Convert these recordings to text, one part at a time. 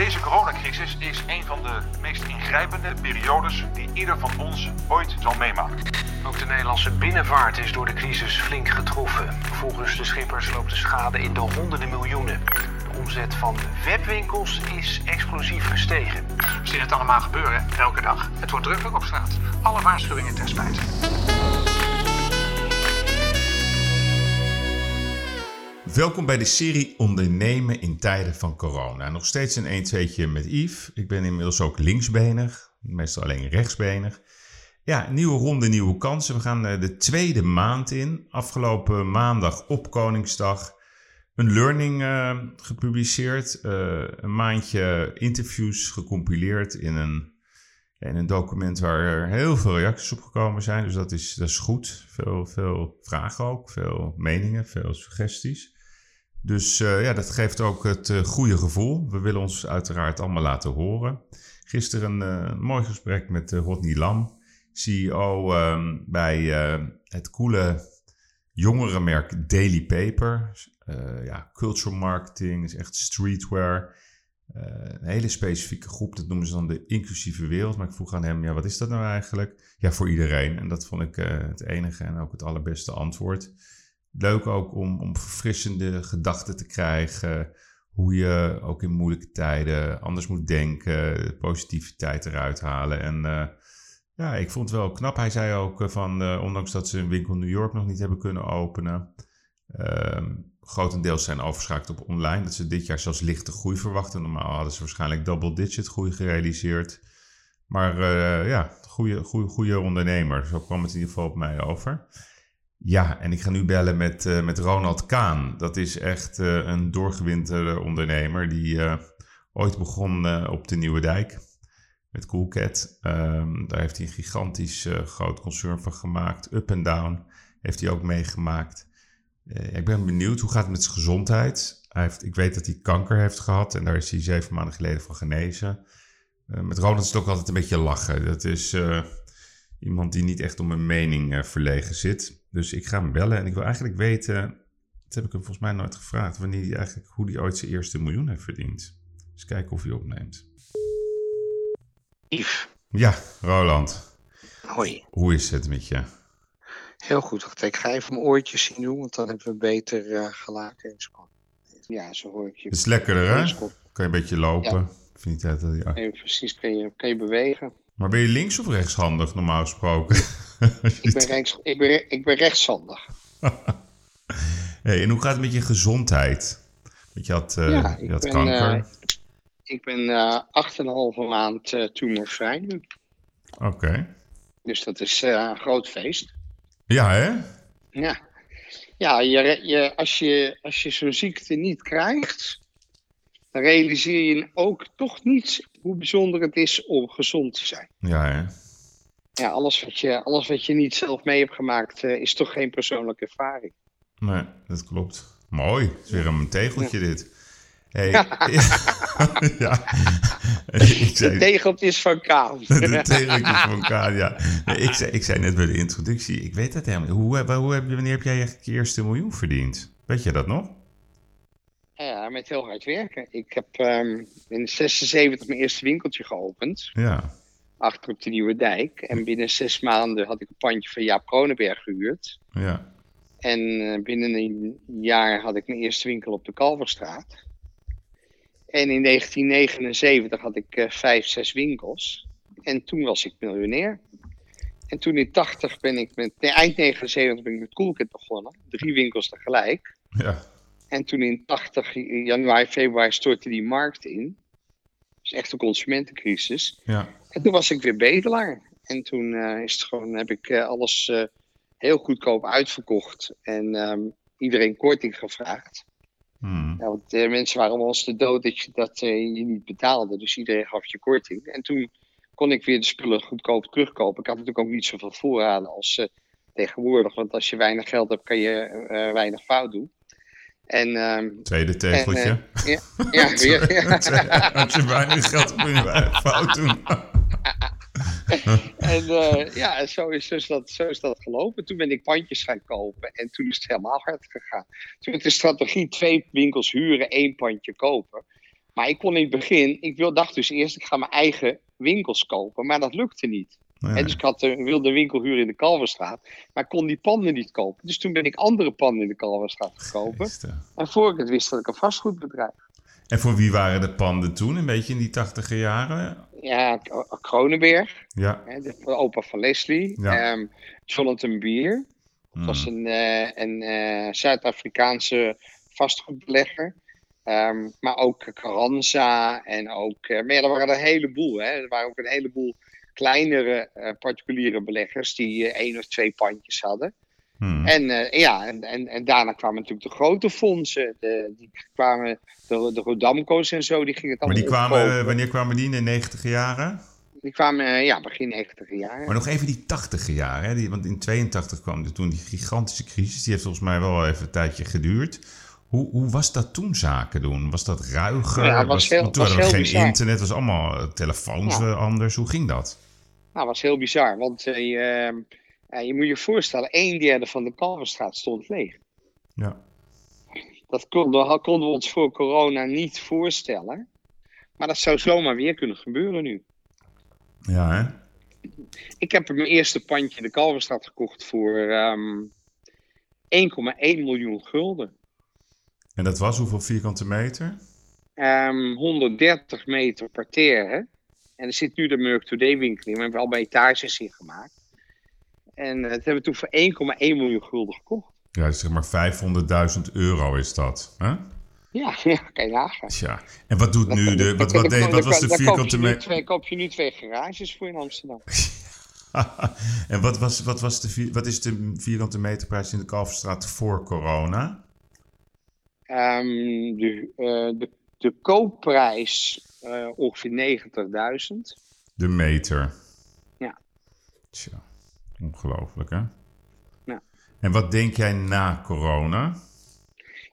Deze coronacrisis is een van de meest ingrijpende periodes die ieder van ons ooit zal meemaken. Ook de Nederlandse binnenvaart is door de crisis flink getroffen. Volgens de schippers loopt de schade in de honderden miljoenen. De omzet van webwinkels is explosief gestegen. We zien het allemaal gebeuren, elke dag. Het wordt drukker op straat. Alle waarschuwingen ten spijt. Welkom bij de serie Ondernemen in tijden van corona. Nog steeds een 1 2 met Yves. Ik ben inmiddels ook linksbenig, meestal alleen rechtsbenig. Ja, nieuwe ronde, nieuwe kansen. We gaan eh, de tweede maand in. Afgelopen maandag op Koningsdag een learning uh, gepubliceerd. Uh, een maandje interviews gecompileerd in een, in een document waar er heel veel reacties op gekomen zijn. Dus dat is, dat is goed. Veel, veel vragen ook, veel meningen, veel suggesties. Dus uh, ja, dat geeft ook het uh, goede gevoel. We willen ons uiteraard allemaal laten horen. Gisteren een uh, mooi gesprek met Rodney Lam, CEO um, bij het coole jongerenmerk Daily Paper. ja, cultural marketing, is echt streetwear. een hele specifieke groep, dat noemen ze dan de inclusieve wereld. Maar ik vroeg aan hem, ja, wat is dat nou eigenlijk? Ja, voor iedereen. En dat vond ik het enige en ook het allerbeste antwoord leuk ook om, om verfrissende gedachten te krijgen. Hoe je ook in moeilijke tijden anders moet denken, positiviteit eruit halen. En uh, ja, ik vond het wel knap. Hij zei ook van, uh, ondanks dat ze een winkel in New York nog niet hebben kunnen openen, uh, grotendeels zijn overschakeld op online. Dat ze dit jaar zelfs lichte groei verwachten. Normaal hadden ze waarschijnlijk double-digit groei gerealiseerd. Maar ja, goede, goede, goede ondernemer. Zo kwam het in ieder geval op mij over. Ja, en ik ga nu bellen met, uh, met Ronald Kaan. Dat is echt uh, een doorgewinterde ondernemer die uh, ooit begon op de Nieuwe Dijk met Coolcat. Um, daar heeft hij een gigantisch groot concern van gemaakt. Up and Down heeft hij ook meegemaakt. ik ben benieuwd, hoe gaat het met zijn gezondheid? Hij heeft, ik weet dat hij kanker heeft gehad en daar is hij zeven maanden geleden van genezen. met Ronald is het ook altijd een beetje lachen. Dat is iemand die niet echt om een mening verlegen zit. Dus ik ga hem bellen en ik wil eigenlijk weten, dat heb ik hem volgens mij nooit gevraagd, wanneer hij eigenlijk, hoe hij ooit zijn eerste miljoen heeft verdiend. Dus kijken of hij opneemt. Yves. Ja, Roland. Hoi. Hoe is het met je? Heel goed. Wacht, ik ga even mijn oortjes zien doen, want dan hebben we beter uh, gelaken. Ja, zo hoor ik je. Het is lekkerder, hè? Kan je een beetje lopen? Ja. Vind je dat, ja. Nee, precies, kan je, kan je bewegen. Maar ben je links- of rechtshandig normaal gesproken? ik, ben rechts, ik, ben, ik ben rechtshandig. hey, en hoe gaat het met je gezondheid? Want je had, uh, ja, je had ben, kanker. Uh, ik ben uh, 8,5 maand uh, tumorvrij nu. Oké. Okay. Dus dat is een groot feest. Ja, hè? Ja. Ja, je, je, als je, als je zo'n ziekte niet krijgt, dan realiseer je ook toch niet hoe bijzonder het is om gezond te zijn. Ja, hè? Ja, alles wat je, alles wat je niet zelf mee hebt gemaakt, uh, is toch geen persoonlijke ervaring. Nee, dat klopt. Mooi. Het is weer een tegeltje ja. dit. Hey, ja. ik zei, de tegeltjes van Kaan. de tegeltjes van Kaan, ja. Nee, ik, zei, ik zei net bij de introductie, ik weet dat helemaal hoe, hoe, hoe, wanneer heb jij je eerste miljoen verdiend? Weet je dat nog? Ja, met heel hard werken. Ik heb um, in 76 mijn eerste winkeltje geopend. Ja. Achter op de Nieuwe Dijk. En binnen zes maanden had ik een pandje van Jaap Kronenberg gehuurd. Ja. En uh, binnen een jaar had ik mijn eerste winkel op de Kalverstraat. En in 1979 had ik uh, vijf, zes winkels. En toen was ik miljonair. En toen in 80 ben ik met, nee, eind 79 ben ik met Coolkit begonnen. Drie winkels tegelijk. Ja. En toen in 80, januari, februari stortte die markt in. Dus echt een consumentencrisis. Ja. En toen was ik weer bedelaar. En toen uh, is het gewoon, heb ik uh, alles uh, heel goedkoop uitverkocht. En um, iedereen korting gevraagd. Hmm. Ja, want mensen waren allemaal als de dood dat je dat je niet betaalde. Dus iedereen gaf je korting. En toen kon ik weer de spullen goedkoop terugkopen. Ik had natuurlijk ook niet zoveel voorraden als tegenwoordig. Want als je weinig geld hebt, kan je weinig fout doen. En, um, Tweede tegeltje. En, uh, ja, ja, weer, ja. Als je weinig geld kun je fout doen. en uh, ja, zo is, dus dat, zo is dat gelopen. Toen ben ik pandjes gaan kopen en toen is het helemaal hard gegaan. Toen werd de strategie twee winkels huren, één pandje kopen. Maar ik kon in het begin, ik wil, dacht dus eerst, ik ga mijn eigen winkels kopen. Maar dat lukte niet. En dus ik had, eh, wilde een winkel huren in de Kalverstraat. Maar kon die panden niet kopen. Dus toen ben ik andere panden in de Kalverstraat gekopen. Geestig. En voor ik het wist, had ik een vastgoedbedrijf. En voor wie waren de panden toen, een beetje in die tachtiger jaren? Ja, Kronenberg, Ja. hè, de opa van Leslie. Ja. ehm, Jonathan Bier. Dat was Hmm. een, eh, een eh, Zuid-Afrikaanse vastgoedbelegger. Ehm, maar ook Carranza en ook... maar ja, er waren een heleboel. Hè. Er waren ook een heleboel kleinere eh, particuliere beleggers die eh, één of twee pandjes hadden. Hmm. En, eh, ja, en, en, en daarna kwamen natuurlijk de grote fondsen. De, die kwamen, de, de Rodamco's en zo, die gingen het Maar die kwamen, wanneer kwamen die in de negentiger jaren? Die kwamen, ja, begin 90 jaar. Maar nog even die tachtiger jaren, hè? Die, want in 82 kwam er toen die gigantische crisis. Die heeft volgens mij wel even een tijdje geduurd. Hoe, hoe was dat toen zaken doen? Was dat ruiger? Ja, was heel- want toen was hadden we geen bizar. internet, het was allemaal eh, telefoons Ja. anders. Hoe ging dat? Nou, dat was heel bizar, want eh, je, eh, je moet je voorstellen, een derde van de Kalverstraat stond leeg. Ja. Dat konden, konden we ons voor corona niet voorstellen. Maar dat zou zomaar weer kunnen gebeuren nu. Ja, hè? Ik heb mijn eerste pandje in de Kalverstraat gekocht voor ehm 1,1 miljoen gulden. En dat was hoeveel vierkante meter? Ehm 130 meter parterre. hè. En er zit nu de Merck Today winkel in. We hebben al bij etages in gemaakt. En eh, dat hebben we toen voor 1,1 miljoen gulden gekocht. Ja, dus zeg maar 500.000 euro is dat. Hè? Ja, ja kan je nagaan. Tja. En wat doet nu de. Wat, Daar- wat, deed, daar- wat was daar- de daar vierkante meter? twee- koop je nu twee garages voor in Amsterdam. en wat, was, wat, was de, wat is de vierkante meterprijs in de Kalverstraat voor corona? Ehm, de, eh, de, de koopprijs eh, ongeveer 90.000. De meter. Ja. Tja, ongelooflijk hè? Ja. En wat denk jij na corona?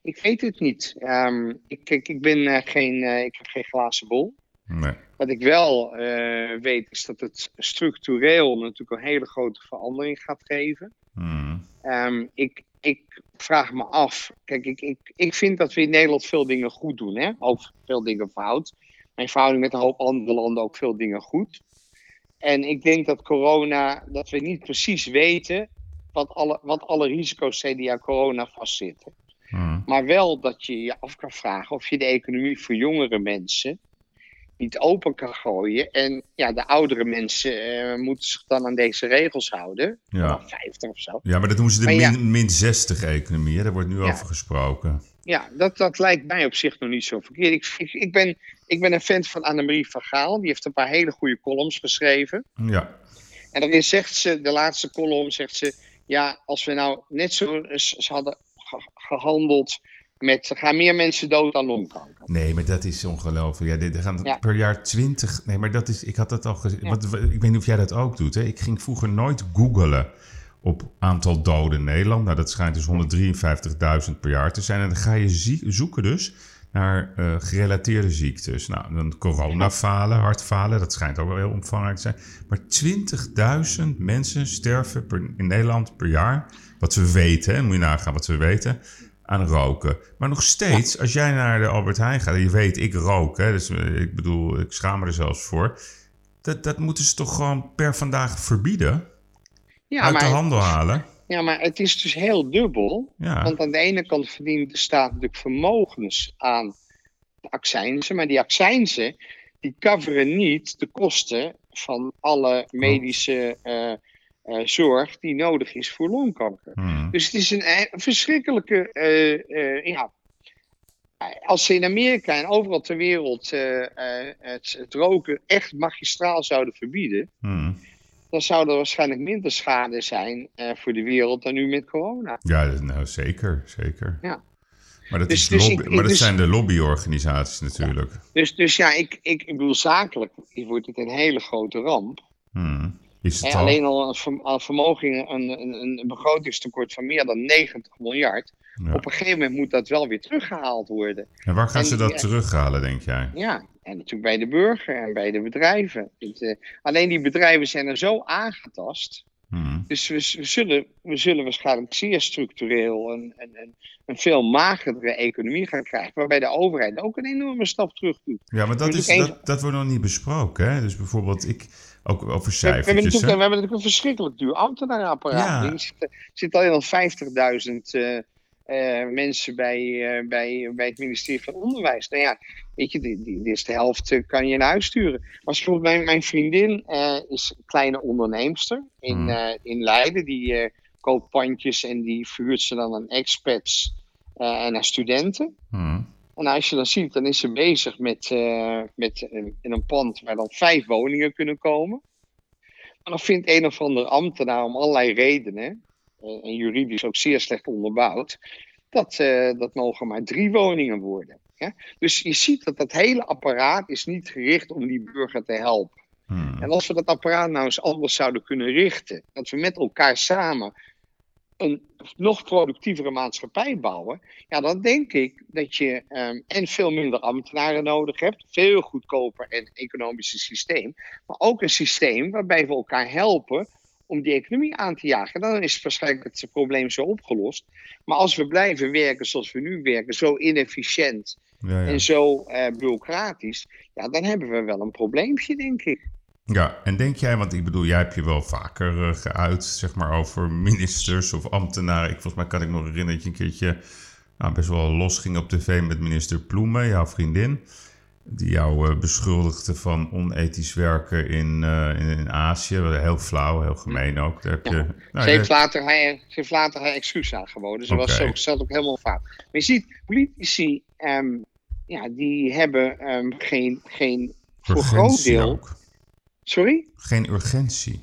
Ik weet het niet. Ehm, ik, kijk, ik, ben, eh, geen, ik heb geen glazen bol. Nee. Wat ik wel weet is dat het structureel natuurlijk een hele grote verandering gaat geven. Hmm. Ehm, ik, ik vraag me af. Kijk, ik, ik, ik vind dat we in Nederland veel dingen goed doen. Hè? Ook veel dingen fout. Mijn verhouding met een hoop andere landen ook veel dingen goed. En ik denk dat corona, dat we niet precies weten wat alle, wat alle risico's zijn die aan corona vastzitten. Hmm. Maar wel dat je je af kan vragen of je de economie voor jongere mensen niet open kan gooien. En ja, de oudere mensen eh, moeten zich dan aan deze regels houden. Ja. Vanaf 50 of zo. ja, maar dat noemen ze de ja. min, min 60 economie. hè? Daar wordt nu Ja. over gesproken. Ja, dat, dat lijkt mij op zich nog niet zo verkeerd. Ik, ik, ik, ben, ik ben een fan van Annemarie van Gaal. Die heeft een paar hele goede columns geschreven. Ja. En daarin zegt ze, de laatste column zegt ze... Ja, als we nou net zo eens hadden ge- gehandeld met... Er gaan meer mensen dood aan longkanker. Nee, maar dat is ongelooflijk. Ja, er gaan Ja. per jaar 20. Nee, maar dat is. Ik had dat al gezien. Ja. Wat, ik weet niet of jij dat ook doet. Hè? Ik ging vroeger nooit googelen op aantal doden in Nederland. Nou, dat schijnt dus 153.000 per jaar te zijn. En dan ga je zie- zoeken dus naar eh, gerelateerde ziektes. Nou, dan coronafalen, hartfalen, dat schijnt ook wel heel omvangrijk te zijn. Maar 20.000 mensen sterven per, in Nederland per jaar. Wat we weten, hè? moet je nagaan wat we weten aan roken. Maar nog steeds, als jij naar de Albert Heijn gaat en je weet, ik rook, hè, dus eh, ik bedoel, ik schaam me er zelfs voor. Dat, dat moeten ze toch gewoon per vandaag verbieden? Ja, uit de maar, handel halen? ja, maar het is dus heel dubbel. Ja, Want aan de ene kant verdient de staat natuurlijk vermogens aan de accijnzen. Maar die accijnzen, die coveren niet de kosten van alle medische eh, eh, zorg die nodig is voor longkanker. Hmm. Dus het is een, eh, verschrikkelijke. eh, ja. Als ze in Amerika en overal ter wereld het, het roken echt magistraal zouden verbieden, Hmm. dan zou er waarschijnlijk minder schade zijn voor de wereld dan nu met corona. ja nou, zeker, zeker. Ja. Maar dat, Dus- is dus lobby- ik- maar dat dus- zijn de lobbyorganisaties natuurlijk. Dus, dus ja, ik, ik, ik bedoel, zakelijk wordt het een hele grote ramp. Hmm. Is het En al? alleen al een vermogen, een, een, een begrotingstekort van meer dan 90 miljard. Ja. Op een gegeven moment moet dat wel weer teruggehaald worden. En waar gaan en- ze dat ja. terughalen, denk jij? Ja, en natuurlijk bij de burger en bij de bedrijven. Het, eh, alleen die bedrijven zijn er zo aangetast. Hmm. Dus we, we zullen, we zullen waarschijnlijk zeer structureel een, een, een, een veel magerdere economie gaan krijgen. Waarbij de overheid ook een enorme stap terug doet. Ja, maar dat, is, dat, dat wordt nog niet besproken. Hè? Dus bijvoorbeeld, ik, ook over We, we hebben natuurlijk, we hè? hebben natuurlijk een verschrikkelijk duur ambtenarenapparaat. Ja. Er zitten zit alleen al 50.000 eh, eh, mensen bij, eh, bij, bij het ministerie van Onderwijs. Nou ja, weet je, die, die, die is de helft kan je naar huis sturen. Maar bijvoorbeeld mijn, mijn vriendin is een kleine onderneemster in, Hmm. in Leiden. Die koopt pandjes en die verhuurt ze dan aan expats en aan studenten. Hmm. En als je dan ziet, dan is ze bezig met, eh, met een, in een pand waar dan vijf woningen kunnen komen. Maar dan vindt een of ander ambtenaar om allerlei redenen, eh, en juridisch ook zeer slecht onderbouwd, dat, eh, dat mogen maar drie woningen worden. Ja? Dus je ziet dat dat hele apparaat is niet gericht om die burger te helpen. Hmm. En als we dat apparaat nou eens anders zouden kunnen richten, dat we met elkaar samen een nog productievere maatschappij bouwen, ja, dan denk ik dat je ehm, en veel minder ambtenaren nodig hebt, veel goedkoper en economischer systeem, maar ook een systeem waarbij we elkaar helpen om die economie aan te jagen. Dan is waarschijnlijk het probleem zo opgelost. Maar als we blijven werken zoals we nu werken, zo inefficiënt Ja, ja. en zo eh, bureaucratisch, ja, dan hebben we wel een probleempje, denk ik. Ja, en denk jij, want ik bedoel, jij hebt je wel vaker eh, geuit, zeg maar, over ministers of ambtenaren. Ik, volgens mij kan ik nog herinneren dat je een keertje nou, best wel los ging op tv met minister Ploemen, jouw vriendin. Die jou eh, beschuldigde van onethisch werken in, eh, in, in Azië. Heel flauw, heel gemeen ook. Daar heb Ja. je, nou, ze, heeft later haar, ze heeft later haar excuus aangeboden. Ze was ook, zat ook helemaal fout. Maar je ziet, politici, ehm, ja, die hebben ehm, geen, geen voor groot deel... ook. Sorry? Geen urgentie,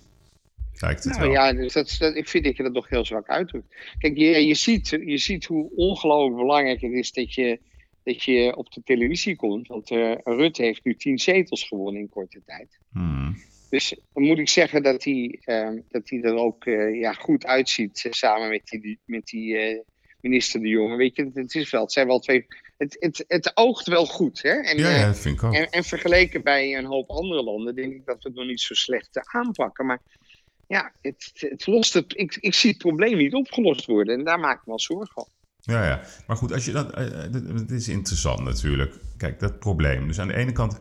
lijkt het Nou wel. ja, dus dat, dat, ik vind dat je dat nog heel zwak uitdrukt. Kijk, je, je, ziet, je ziet hoe ongelooflijk belangrijk het is dat je, dat je op de televisie komt. Want eh, Rutte heeft nu tien zetels gewonnen in korte tijd. Hmm. Dus dan moet ik zeggen dat hij, ehm, dat hij er ook eh, ja, goed uitziet eh, samen met die, met die minister De Jonge. Weet je, het, is wel, het zijn wel twee. Het, het, het oogt wel goed, hè? En, Ja, eh, ja, dat vind ik ook. en, en vergeleken bij een hoop andere landen, denk ik dat we het nog niet zo slecht eh, aanpakken. Maar ja, het, het lost het, ik, ik zie het probleem niet opgelost worden. En daar maak ik me wel zorgen om. Ja, ja. Maar goed, als je dat, eh, eh, het is interessant natuurlijk. Kijk, dat probleem. Dus aan de ene kant,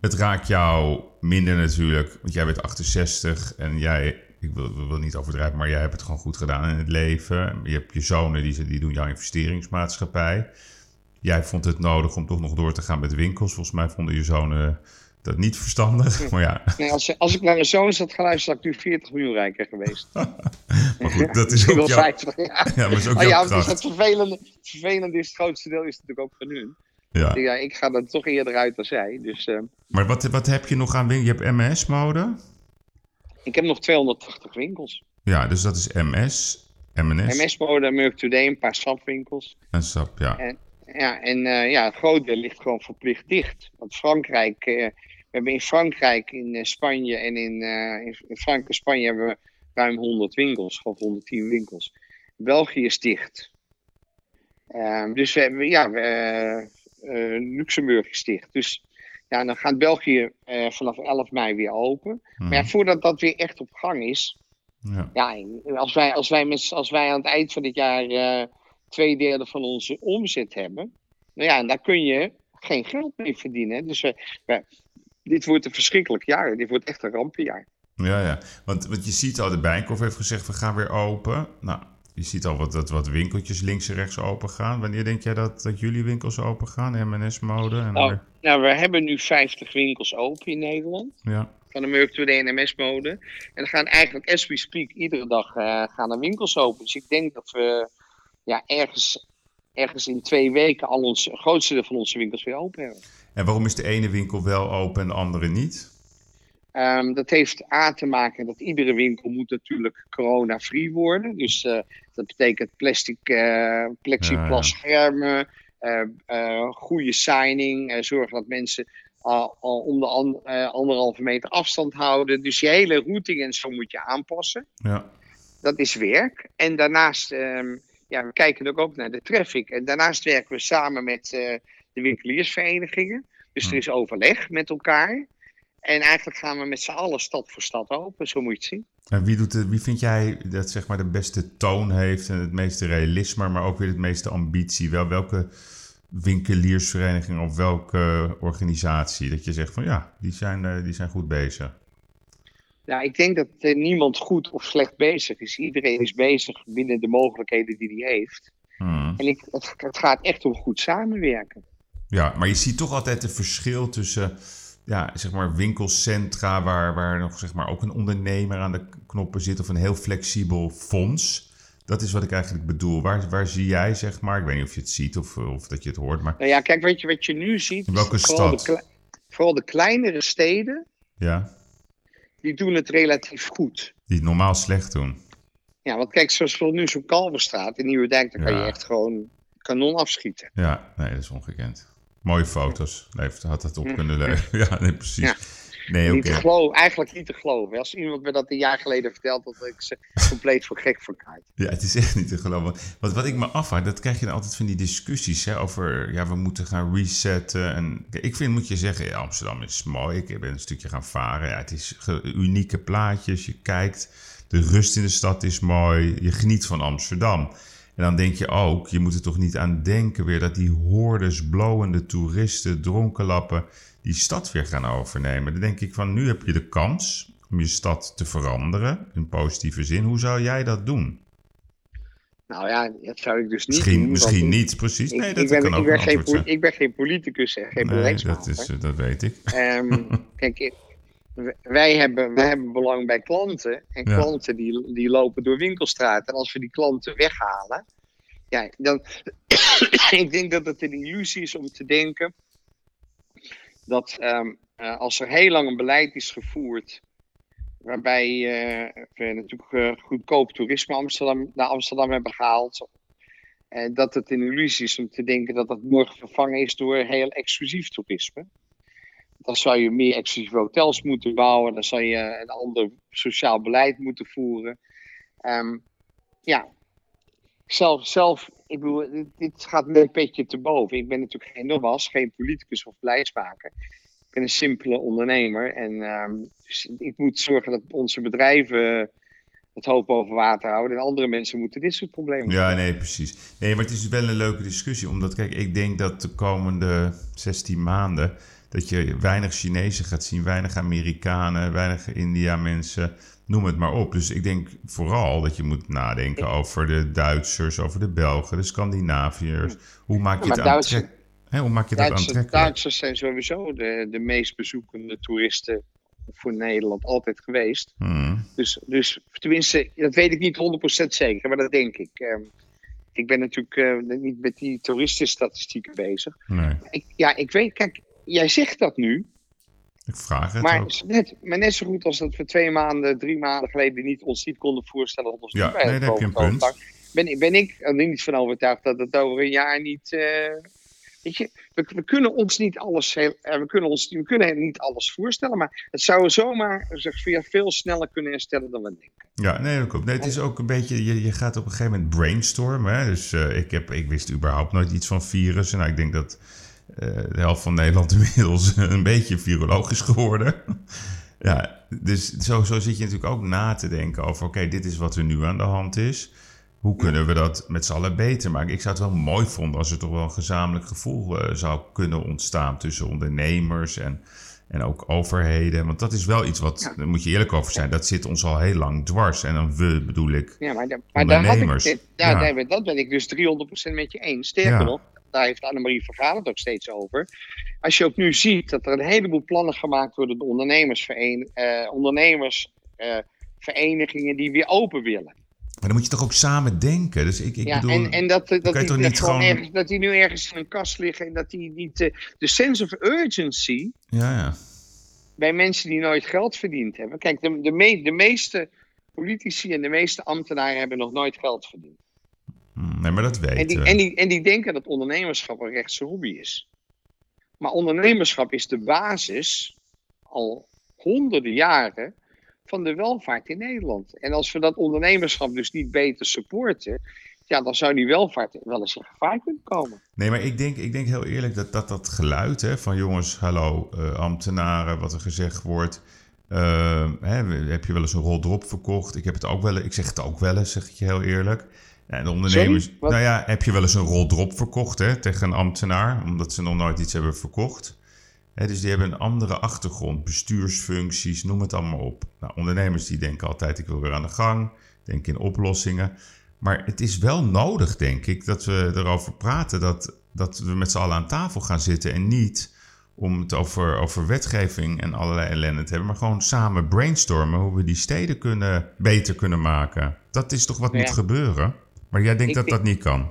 het raakt jou minder natuurlijk, want jij bent 68 en jij, ik wil, wil niet overdrijven, maar jij hebt het gewoon goed gedaan in het leven. Je hebt je zonen, die, die doen jouw investeringsmaatschappij. Jij vond het nodig om toch nog door te gaan met winkels. Volgens mij vonden je zonen dat niet verstandig. Maar ja, Nee, als, als ik naar mijn zoon zat geluisterd, had ik nu 40 miljoen rijker geweest. maar goed, dat is ook jouw, 50, ja. ja, maar is ook Oh jouw ja, dus het vervelende, het vervelende is, het grootste deel is natuurlijk ook van hun. Ja. Ja, ik ga er toch eerder uit dan zij. Dus eh, Maar wat, wat heb je nog aan winkels? Je hebt MS-mode. ik heb nog 280 winkels. Ja, dus dat is MS, MNS MS-mode, Merk Today, een paar sapwinkels. en SAP, ja. Ja, en eh, ja, het groot deel ligt gewoon verplicht dicht. Want Frankrijk, eh, we hebben in Frankrijk, in eh, Spanje en in, in, Frankrijk en Spanje hebben we ruim 100 winkels, of 110 winkels. België is dicht. Ehm, dus we hebben, ja, Luxemburg is dicht. Dus ja, dan gaat België vanaf 11 mei weer open. Maar ja, Mhm. voordat dat weer echt op gang is, ja. ja, als wij, als wij, met, als wij aan het eind van dit jaar twee derde van onze omzet hebben, nou ja, en daar kun je geen geld mee verdienen. Dus we, we- dit wordt een verschrikkelijk jaar. Dit wordt echt een rampenjaar. Ja, ja. Want, want je ziet al, de Bijenkorf heeft gezegd, we gaan weer open. Nou, je ziet al wat, dat wat winkeltjes links en rechts open gaan. Wanneer denk jij dat, dat jullie winkels open gaan? MNS-mode? En Oh. weer- Nou, we hebben nu 50 winkels open in Nederland. ja. Van de Merk 2D en MS-mode. En er gaan eigenlijk, as we speak, iedere dag eh, gaan er winkels open. Dus ik denk dat we ja, ergens, ergens in twee weken al ons grootste deel van onze winkels weer open hebben. En waarom is de ene winkel wel open en de andere niet? Ehm, dat heeft A te maken dat iedere winkel moet natuurlijk corona-free worden. Dus eh, dat betekent plastic, eh plexiglas schermen, eh, goede signing, zorgen dat mensen al, al om de an- anderhalve meter afstand houden. Dus je hele routing en zo moet je aanpassen. Ja. Dat is werk. En daarnaast, ehm, ja, we kijken ook, ook naar de traffic. En daarnaast werken we samen met eh, de winkeliersverenigingen. Dus er is overleg met elkaar. En eigenlijk gaan we met z'n allen stad voor stad open, zo moet je het zien. En wie, doet de, wie vind jij dat zeg maar de beste toon heeft en het meeste realisme, maar ook weer het meeste ambitie? Wel, welke winkeliersvereniging of welke organisatie? Dat je zegt van ja, die zijn, eh, die zijn goed bezig. Nou, ik denk dat uh, niemand goed of slecht bezig is. Iedereen is bezig binnen de mogelijkheden die hij heeft. Hmm. En ik, het, het gaat echt om goed samenwerken. Ja, maar je ziet toch altijd een verschil tussen ja, zeg maar winkelcentra waar, waar nog zeg maar ook een ondernemer aan de knoppen zit of een heel flexibel fonds. Dat is wat ik eigenlijk bedoel. Waar, waar zie jij, zeg maar, ik weet niet of je het ziet of, of dat je het hoort, maar Nou ja, kijk, weet je wat je nu ziet? in welke Vooral stad? de, vooral de kleinere steden, Ja, die doen het relatief goed. die het normaal slecht doen. Ja, want kijk, zoals we nu zo'n Kalverstraat in Nieuwedijk, daar kan Ja. je echt gewoon kanon afschieten. Ja, nee, dat is ongekend. Mooie foto's. Leeft, had het op kunnen leveren. Ja, nee, precies. Nee, Niet te geloven, eigenlijk niet te geloven. Als iemand me dat een jaar geleden vertelt, had ik ze compleet voor gek verklaard. Ja, het is echt niet te geloven. Want wat ik me afvraag, dat krijg je dan altijd van die discussies hè, over, ja, we moeten gaan resetten. En ik vind, moet je zeggen, ja, Amsterdam is mooi. Ik ben een stukje gaan varen. Ja, het is unieke plaatjes. Je kijkt, de rust in de stad is mooi. Je geniet van Amsterdam. En dan denk je ook, je moet er toch niet aan denken weer dat die hordes blowende toeristen, dronkenlappen, die stad weer gaan overnemen. Dan denk ik van, nu heb je de kans om je stad te veranderen, in positieve zin. Hoe zou jij dat doen? Nou ja, dat zou ik dus niet Misschien, doen. misschien niet, precies. Ik, Nee, ik dat ben, kan ook ik, ben een geen, zijn. ik ben geen politicus en geen Nee, dat, is, dat weet ik. Ehm, kijk, wij hebben, wij hebben belang bij klanten. En Ja. klanten die, die lopen door winkelstraat. En als we die klanten weghalen. Ja, dan. ik denk dat het een illusie is om te denken. Dat ehm, eh, als er heel lang een beleid is gevoerd. Waarbij eh, we natuurlijk eh, goedkoop toerisme Amsterdam, naar Amsterdam hebben gehaald. En dat het een illusie is om te denken dat dat morgen vervangen is door heel exclusief toerisme. Dan zou je meer exclusieve hotels moeten bouwen. Dan zou je een ander sociaal beleid moeten voeren. Ehm, ja, zelf, zelf ik bedoel, dit, dit gaat me een beetje te boven. Ik ben natuurlijk geen nogmaals, geen politicus of beleidsmaker. Ik ben een simpele ondernemer. En ehm, dus ik moet zorgen dat onze bedrijven het hoofd boven water houden. En andere mensen moeten dit soort problemen Ja, nee, precies. Nee, maar het is wel een leuke discussie. Omdat, kijk, ik denk dat de komende 16 maanden... dat je weinig Chinezen gaat zien, weinig Amerikanen, weinig India-mensen... Noem het maar op. Dus ik denk vooral dat je moet nadenken over de Duitsers, over de Belgen, de Scandinaviërs. Hoe maak je het aantrekkelijk? Hè, hoe maak je dat Duitsers, aantrekkelijk? Duitsers zijn sowieso de, de meest bezoekende toeristen voor Nederland altijd geweest. Hmm. Dus, dus tenminste, dat weet ik niet 100% zeker, maar dat denk ik. Ehm, ik ben natuurlijk eh, niet met die toeristenstatistieken bezig. Nee, Ik, ja, ik weet, kijk, jij zegt dat nu, ik vraag het maar ook. net, maar net zo goed als dat we twee maanden, drie maanden geleden niet, ons niet konden voorstellen dat ons Ja, niet nee, daar heb je een punt. Ben, ik- ben ik er niet van overtuigd dat het over een jaar niet. eh, weet je, we, we kunnen ons niet alles, heel, eh, we kunnen ons, we kunnen niet alles voorstellen, maar het zou zomaar zich via veel sneller kunnen herstellen dan we denken. Ja, nee, dat klopt. Nee, het is ook een beetje, je, je gaat op een gegeven moment brainstormen. Hè? Dus eh, ik, heb, ik wist überhaupt nooit iets van virussen. Nou, ik denk dat de helft van Nederland inmiddels een beetje viroloog is geworden. ja, dus zo, zo zit je natuurlijk ook na te denken over, oké, dit is wat er nu aan de hand is. Hoe kunnen we dat met z'n allen beter maken? Ik zou het wel mooi vinden als er toch wel een gezamenlijk gevoel eh, zou kunnen ontstaan tussen ondernemers en, en ook overheden. Want dat is wel iets wat, Ja. daar moet je eerlijk over zijn, dat zit ons al heel lang dwars. En dan we bedoel ik, Ja, maar, maar daar had ik, Ondernemers, dit- ja, ja. daar ben- dat ben ik dus 300% met je eens. Sterker nog, daar heeft Annemarie Vergaal het ook steeds over. Als je ook nu ziet dat er een heleboel plannen gemaakt worden door ondernemersverenigingen eh, ondernemersverenigingen die weer open willen. Maar dan moet je toch ook samen denken. Dus ik, ik ja, bedoel, en, en dat, eh, dat, die, dat, niet gewoon gewoon- ergens, dat die nu ergens in een kast liggen en dat die niet. eh, de sense of urgency ja, ja. bij mensen die nooit geld verdiend hebben. Kijk, de, de, me- de meeste politici en de meeste ambtenaren hebben nog nooit geld verdiend. Hm, Nee, maar dat weten En die, we. en, die, en die denken dat ondernemerschap een rechtse hobby is. Maar ondernemerschap is de basis, al honderden jaren, van de welvaart in Nederland. En als we dat ondernemerschap dus niet beter supporten, ja, dan zou die welvaart wel eens in gevaar kunnen komen. Nee, maar ik denk, ik denk heel eerlijk dat dat, dat geluid hè, van jongens, hallo, eh, ambtenaren, wat er gezegd wordt. eh, hè, heb je wel eens een rol drop verkocht? Ik heb het ook wel, ik zeg het ook wel eens, zeg ik je heel eerlijk. En de ondernemers, Sorry? Nou ja, heb je wel eens een rol drop verkocht hè, tegen een ambtenaar, omdat ze nog nooit iets hebben verkocht? Hè, dus die hebben een andere achtergrond, bestuursfuncties, noem het allemaal op. Nou, ondernemers die denken altijd, ik wil weer aan de gang, denken in oplossingen. Maar het is wel nodig, denk ik, dat we erover praten. Dat, dat we met z'n allen aan tafel gaan zitten. En niet om het over, over wetgeving en allerlei ellende te hebben. Maar gewoon samen brainstormen hoe we die steden kunnen, beter kunnen maken. Dat is toch wat Ja. moet gebeuren? Maar jij denkt Ik dat dat niet kan?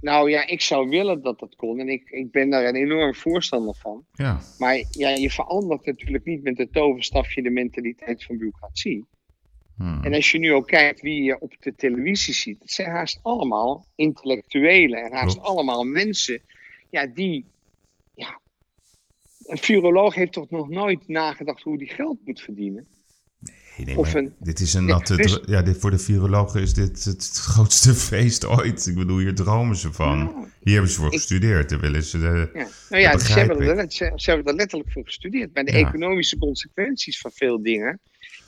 Nou ja, ik zou willen dat dat kon. En ik, ik ben daar een enorm voorstander van. Ja, Maar ja, je verandert natuurlijk niet met het toverstafje de mentaliteit van bureaucratie. Hmm. En als je nu ook kijkt wie je op de televisie ziet, het zijn haast allemaal intellectuelen en haast Klopt. allemaal mensen ja, die. Ja, een viroloog heeft toch nog nooit nagedacht hoe die geld moet verdienen? Nee, nee, of maar een- dit is een natte... dus- Ja, dit, voor de virologen is dit het grootste feest ooit. Ik bedoel, hier dromen ze van. Ja. Hier hebben ze voor Ik- gestudeerd. Daar willen ze... De... Ja. Nou ja, Dat ze hebben, er, ik. net- ze, ze hebben er letterlijk voor gestudeerd. Bij de Ja. economische consequenties van veel dingen.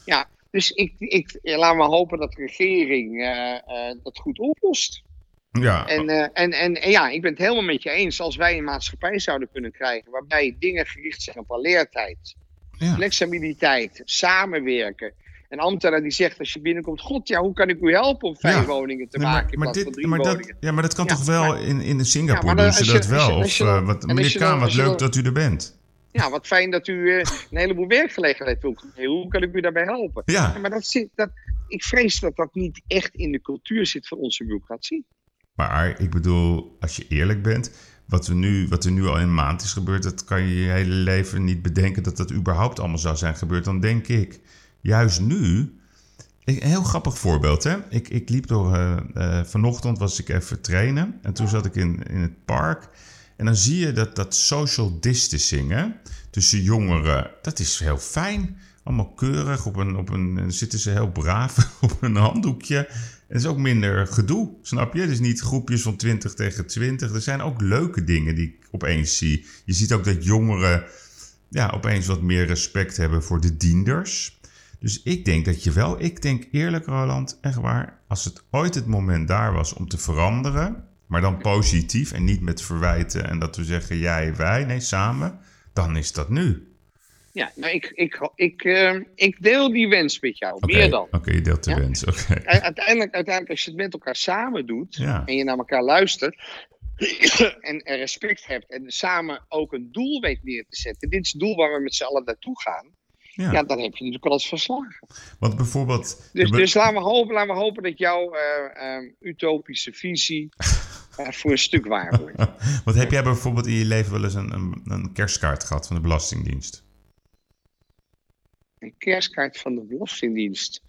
Ja, dus ik, ik laat maar hopen dat de regering eh, eh, dat goed oplost. Ja, En, eh, en, en, en ja, ik ben het helemaal met je eens. Als wij een maatschappij zouden kunnen krijgen waarbij dingen gericht zijn op leertijd, ja. flexibiliteit, samenwerken. Een ambtenaar die zegt als je binnenkomt, god ja, hoe kan ik u helpen om vijf Ja. woningen te Nee, maken in van drie maar, dat, ja, maar dat kan Ja, toch wel maar- in, in Singapore Ja, doen ze dat wel. of, eh, wat, meneer Kaan, wat leuk dat u er bent. Ja, wat fijn dat u eh, een heleboel werkgelegenheid wilt. Hoe kan ik u daarbij helpen? Ja, maar dat zit, dat, ik vrees dat dat niet echt in de cultuur zit van onze bureaucratie. maar ik bedoel, als je eerlijk bent, wat, we nu, wat er nu al in een maand is gebeurd, dat kan je je hele leven niet bedenken dat dat überhaupt allemaal zou zijn gebeurd. Dan denk ik, juist nu, een heel grappig voorbeeld hè. Ik, ik liep door, eh, eh, vanochtend was ik even trainen en toen zat ik in, in het park. En dan zie je dat, dat social distancing hè, tussen jongeren, dat is heel fijn. Allemaal keurig, op een, op een, zitten ze heel braaf op een handdoekje. En het is ook minder gedoe, snap je? Dus niet groepjes van 20 tegen 20. Er zijn ook leuke dingen die ik opeens zie. Je ziet ook dat jongeren ja, opeens wat meer respect hebben voor de dienders. Dus ik denk dat je wel, ik denk eerlijk Roland, echt waar, als het ooit het moment daar was om te veranderen, maar dan positief en niet met verwijten en dat we zeggen jij, wij, nee, samen, dan is dat nu. Ja, nou, ik, ik, ik, eh, ik deel die wens met jou. Meer dan. Oké, je deelt de Ja. wens, oké. Uiteindelijk, uiteindelijk, als je het met elkaar samen doet Ja. en je naar elkaar luistert en er respect hebt en samen ook een doel weet neer te zetten. Dit is het doel waar we met z'n allen naartoe gaan. Ja. Ja, dan heb je natuurlijk eens verslagen. Want bijvoorbeeld... Dus, dus laten, we hopen, laten we hopen dat jouw eh, eh, utopische visie eh, voor een stuk waar wordt. Want heb jij bijvoorbeeld in je leven wel eens een, een, een kerstkaart gehad van de Belastingdienst? Een kerstkaart van de Belastingdienst.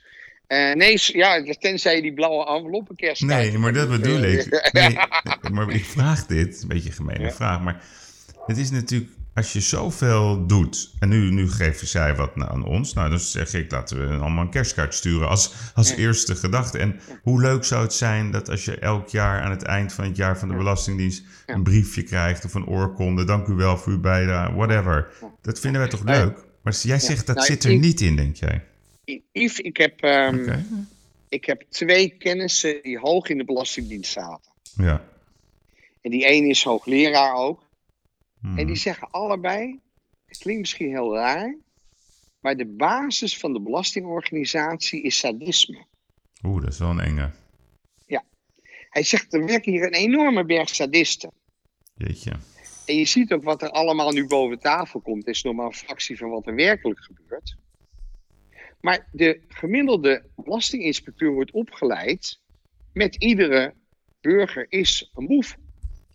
Eh, nee, ja, tenzij je die blauwe enveloppen kerstkaart. Nee, maar dat bedoel ik. Nee, maar ik vraag dit, een beetje een gemene Ja. vraag, maar het is natuurlijk, als je zoveel doet, en nu, nu geven zij wat aan ons, nou dan zeg ik, laten we allemaal een kerstkaart sturen als, als Ja. eerste gedachte. En hoe leuk zou het zijn dat als je elk jaar aan het eind van het jaar van de Ja. Belastingdienst een briefje krijgt of een oorkonde, dank u wel voor uw bijdrage, whatever. Dat vinden wij toch Nou leuk? Maar jij zegt dat Nou, zit er ik- niet in, denk jij? Yves, ik heb, ehm, ik heb twee kennissen die hoog in de Belastingdienst zaten. Ja. En die ene is hoogleraar ook. En die zeggen allebei, het klinkt misschien heel raar, maar de basis van de belastingorganisatie is sadisme. Oeh, dat is wel een enge. Hij zegt, er werken hier een enorme berg sadisten. Jeetje. En je ziet ook wat er allemaal nu boven tafel komt. Is nog maar een fractie van wat er werkelijk gebeurt. Maar de gemiddelde belastinginspecteur wordt opgeleid met iedere burger is een boef.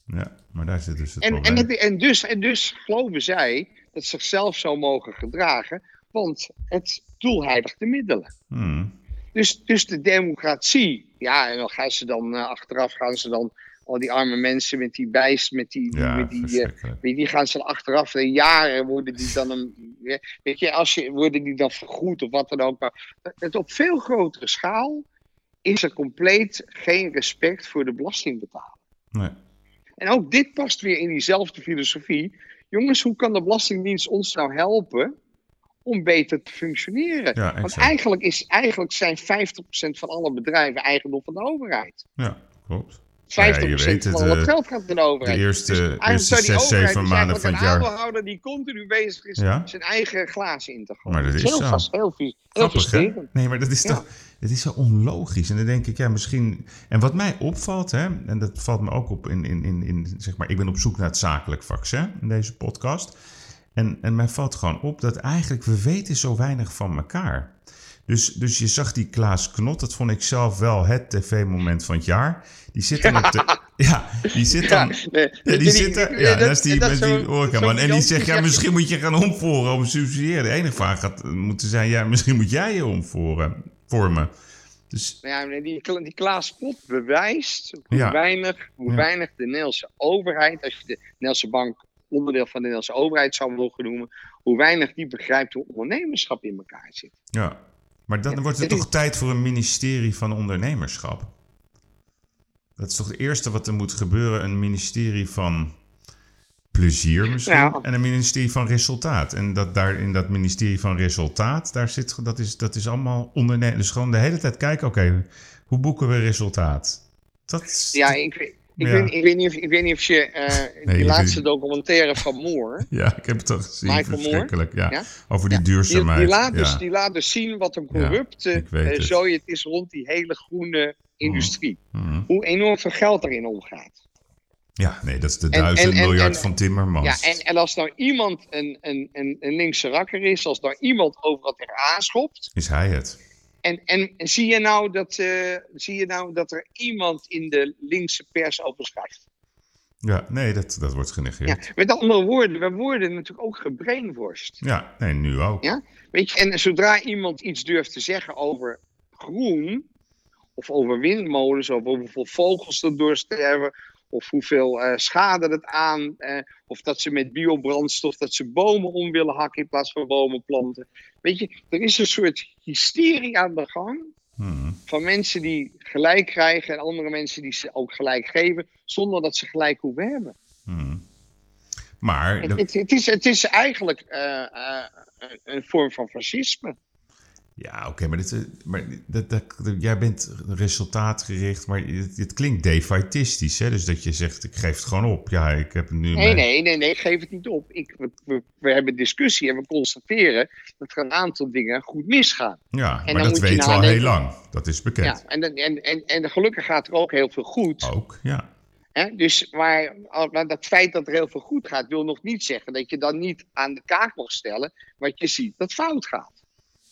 Ja, maar daar zit dus het En, probleem. en, het- en, dus, en dus geloven zij dat ze zichzelf zo mogen gedragen, want het doel heiligt de middelen. Hmm. Dus, dus de democratie, ja, en dan gaan ze dan eh, achteraf gaan ze dan al die arme mensen met die bijst, met die, Ja, met die, eh, je, die gaan ze achteraf, in jaren worden die dan een, weet je, als je, worden die dan vergoed of wat dan ook. Maar het op veel grotere schaal is er compleet geen respect voor de belastingbetaler. Nee. En ook dit past weer in diezelfde filosofie. Jongens, hoe kan de Belastingdienst ons nou helpen om beter te functioneren? Ja, Want eigenlijk, is, eigenlijk zijn 50% van alle bedrijven eigendom van de overheid. 50% Ja, klopt. Ja, je weet van het, het eh, geld gaat naar de overheid. De eerste, Dus eerste zeven dus maanden van het een jaar. aandeelhouder die continu bezig is Ja? zijn eigen glazen in te gooien. Maar dat is heel zo. vast, heel, vies, heel Grappig. Nee, maar dat is Ja. toch... Het is zo onlogisch. En dan denk ik, ja, misschien... En wat mij opvalt, hè, en dat valt me ook op in, in, in, in zeg maar... Ik ben op zoek naar het zakelijk vaccin in deze podcast. En, en mij valt gewoon op dat eigenlijk we weten zo weinig van elkaar. Dus, dus je zag die Klaas Knot, dat vond ik zelf wel het tv-moment van het jaar. Die zit dan op de... Ja, die zit dan... Ja, nee, Ja, die zit er, ja, dat is die dat met zo- die En die zegt, ja, misschien moet je gaan omvoeren om te subsidiëren. De enige vraag gaat moeten zijn, ja, misschien moet jij je omvoeren, vormen. Dus, Ja, die, die Klaas Pot bewijst hoe, Ja. weinig, hoe Ja. weinig de Nederlandse overheid, als je de Nederlandse bank onderdeel van de Nederlandse overheid zou mogen noemen, hoe weinig die begrijpt hoe ondernemerschap in elkaar zit. ja. Maar dan Ja, wordt het toch tijd voor een ministerie van ondernemerschap? Dat is toch het eerste wat er moet gebeuren, een ministerie van plezier misschien, en een ministerie van resultaat. En dat daar in dat ministerie van resultaat, daar zit, dat is, dat is allemaal ondernemen. Dus gewoon de hele tijd kijken, oké, hoe boeken we resultaat? Dat Ja, ik, weet- ik, Ja. Weet, ik, weet, niet of, ik weet niet of je Nee, die laatste documentaire van Moore, Ja, ik heb het al gezien. Michael Moore? Verschrikkelijk, ja. Ja? Over die Ja, die, duurzaamheid. die, laat dus, die laat dus zien wat een corrupte het. zooi het is rond die hele groene industrie. Mhm. Hoe enorm veel geld erin omgaat. ja, nee, dat is de En- duizend en- en- miljard en- van Timmermans. Ja, en, en als nou iemand een, een, een, een linkse rakker is, als nou iemand overal tegenaan schopt, Is hij het? En, en zie, je nou dat, eh, zie je nou dat er iemand in de linkse pers over schrijft? Ja, nee, dat, dat wordt genegeerd. Ja, Ja, met andere woorden, we worden natuurlijk ook gebrainworst. nee, nu ook. Ja? Weet je, en zodra iemand iets durft te zeggen over groen, of over windmolens, of over hoeveel vogels er doorsterven, of hoeveel eh, schade het aan, eh, of dat ze met biobrandstof, dat ze bomen om willen hakken in plaats van bomen planten. Weet je, er is een soort hysterie aan de gang Mhm. van mensen die gelijk krijgen en andere mensen die ze ook gelijk geven, zonder dat ze gelijk hoeven hebben. Mhm. Maar, Het, het, het is, het is eigenlijk eh, een vorm van fascisme. Ja, oké, maar, dit, eh, maar dat, dat, jij bent resultaatgericht, maar het, het klinkt defaitistisch, hè? Dus dat je zegt, ik geef het gewoon op. Ja, ik heb het nu... Nee, mijn- nee, nee, nee, geef het niet op. Ik, we, hebben discussie en we constateren dat er een aantal dingen goed misgaan. Ja, dan maar dat weten we al nadenken. heel lang. Dat is bekend. Ja, en, en, en, en gelukkig gaat er ook heel veel goed. Ook, ja. Dus, maar, maar dat feit dat er heel veel goed gaat, wil nog niet zeggen dat je dan niet aan de kaak mag stellen wat je ziet dat fout gaat.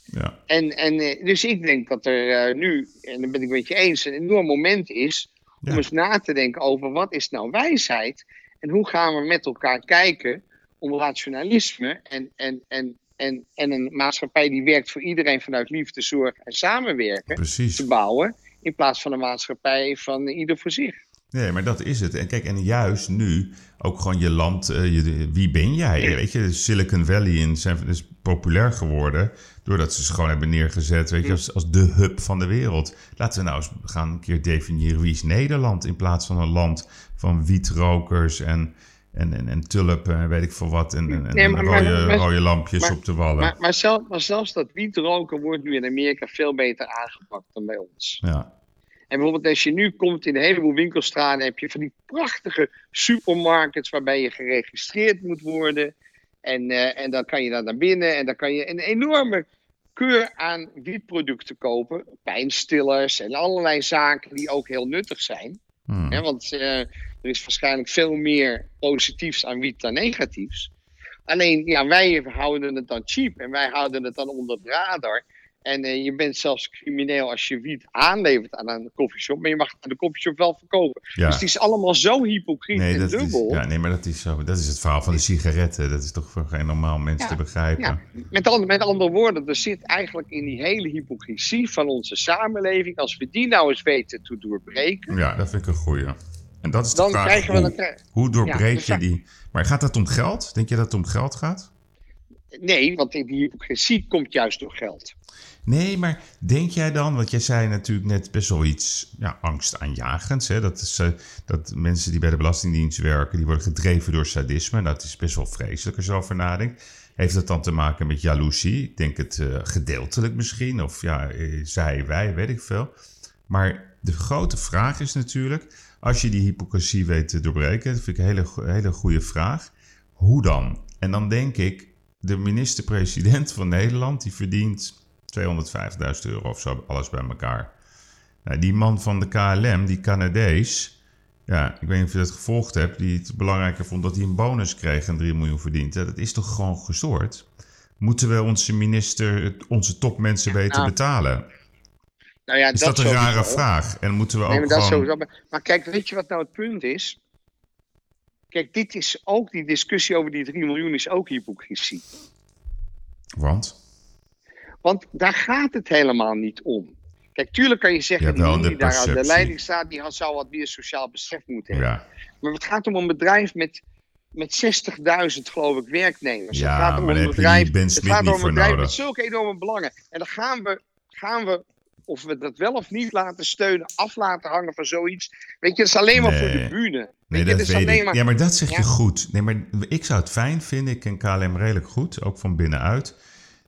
Ja. En, en, eh, dus ik denk dat er eh, nu, en daar ben ik met je eens, een enorm moment is om Ja. eens na te denken over wat is nou wijsheid en hoe gaan we met elkaar kijken om rationalisme en, en, en, en, en een maatschappij die werkt voor iedereen vanuit liefde, zorg en samenwerken Precies. te bouwen, in plaats van een maatschappij van ieder voor zich. Nee, maar dat is het. En kijk, en juist nu ook gewoon je land, eh, je, wie ben jij? Weet je, Silicon Valley in is populair geworden doordat ze ze gewoon hebben neergezet, weet je, als, als de hub van de wereld. Laten we nou eens gaan een keer definiëren wie is Nederland in plaats van een land van wietrokers en, en, en, en tulpen en weet ik veel wat en, en, Nee, maar- rode, maar- rode lampjes maar- op de wallen. Maar, maar, zelf, maar zelfs dat wietroken wordt nu in Amerika veel beter aangepakt dan bij ons. ja. En bijvoorbeeld als je nu komt in een heleboel winkelstraten, heb je van die prachtige supermarkets waarbij je geregistreerd moet worden. En, eh, en dan kan je daar naar binnen en dan kan je een enorme keur aan wietproducten kopen. Pijnstillers en allerlei zaken die ook heel nuttig zijn. Hmm. Want eh, er is waarschijnlijk veel meer positiefs aan wiet dan negatiefs. Alleen, ja, wij houden het dan cheap en wij houden het dan onder de radar. En eh, je bent zelfs crimineel als je wiet aanlevert aan een koffieshop, maar je mag de koffieshop wel verkopen. Ja. Dus het is allemaal zo hypocriet Nee, en dat is, ja, nee, maar dat is, zo, dat is het verhaal van de sigaretten. Dat is toch voor geen normaal mens Ja, te begrijpen. Ja, met, andere, met andere woorden, er zit eigenlijk in die hele hypocrisie van onze samenleving, als we die nou eens weten te doorbreken, Ja, dat vind ik een goeie. En dat is de dan vraag, krijgen we... hoe, Dan, krijg- hoe doorbreek je dus dat- die... Maar gaat dat om geld? Denk je dat het om geld gaat? Nee, want die hypocrisie komt juist door geld. Nee, maar denk jij dan, want jij zei natuurlijk net best wel iets ja, angstaanjagends. Hè? Dat, is, uh, dat mensen die bij de Belastingdienst werken, die worden gedreven door sadisme. Dat is best wel vreselijk als je erover nadenkt. Heeft dat dan te maken met jaloezie? Ik denk het uh, gedeeltelijk misschien. Of ja, zij, wij, weet ik veel. Maar de grote vraag is natuurlijk, als je die hypocrisie weet te doorbreken, dat vind ik een hele, hele goede vraag. Hoe dan? En dan denk ik, de minister-president van Nederland, die verdient 250.000 euro of zo, alles bij elkaar. Nou, die man van de KLM, die Canadees, ja, ik weet niet of je dat gevolgd hebt, die het belangrijker vond dat hij een bonus kreeg en 3 miljoen verdient. Ja, dat is toch gewoon gestoord? Moeten we onze minister, onze topmensen ja, weten nou, betalen? Nou ja, is dat, dat een rare vraag? En moeten we nee, ook maar gewoon... Dat maar kijk, weet je wat nou het punt is? Kijk, dit is ook, die discussie over die 3 miljoen is ook hypocrisie. Want? Want daar gaat het helemaal niet om. Kijk, tuurlijk kan je zeggen, die die daar aan de leiding staat, die zou wat meer sociaal besef moeten hebben. Ja. Maar het gaat om een bedrijf met, met 60.000, geloof ik, werknemers. Ja, het gaat om een bedrijf, het gaat om een bedrijf met zulke enorme belangen. En dan gaan we, gaan we, of we dat wel of niet laten steunen, af laten hangen van zoiets. Weet je, dat is alleen maar Nee. voor de bühne. Nee, dat weet ik. maar- Ja, maar dat zeg je goed. Nee, maar ik zou het fijn vinden. Ik ken KLM redelijk goed, ook van binnenuit.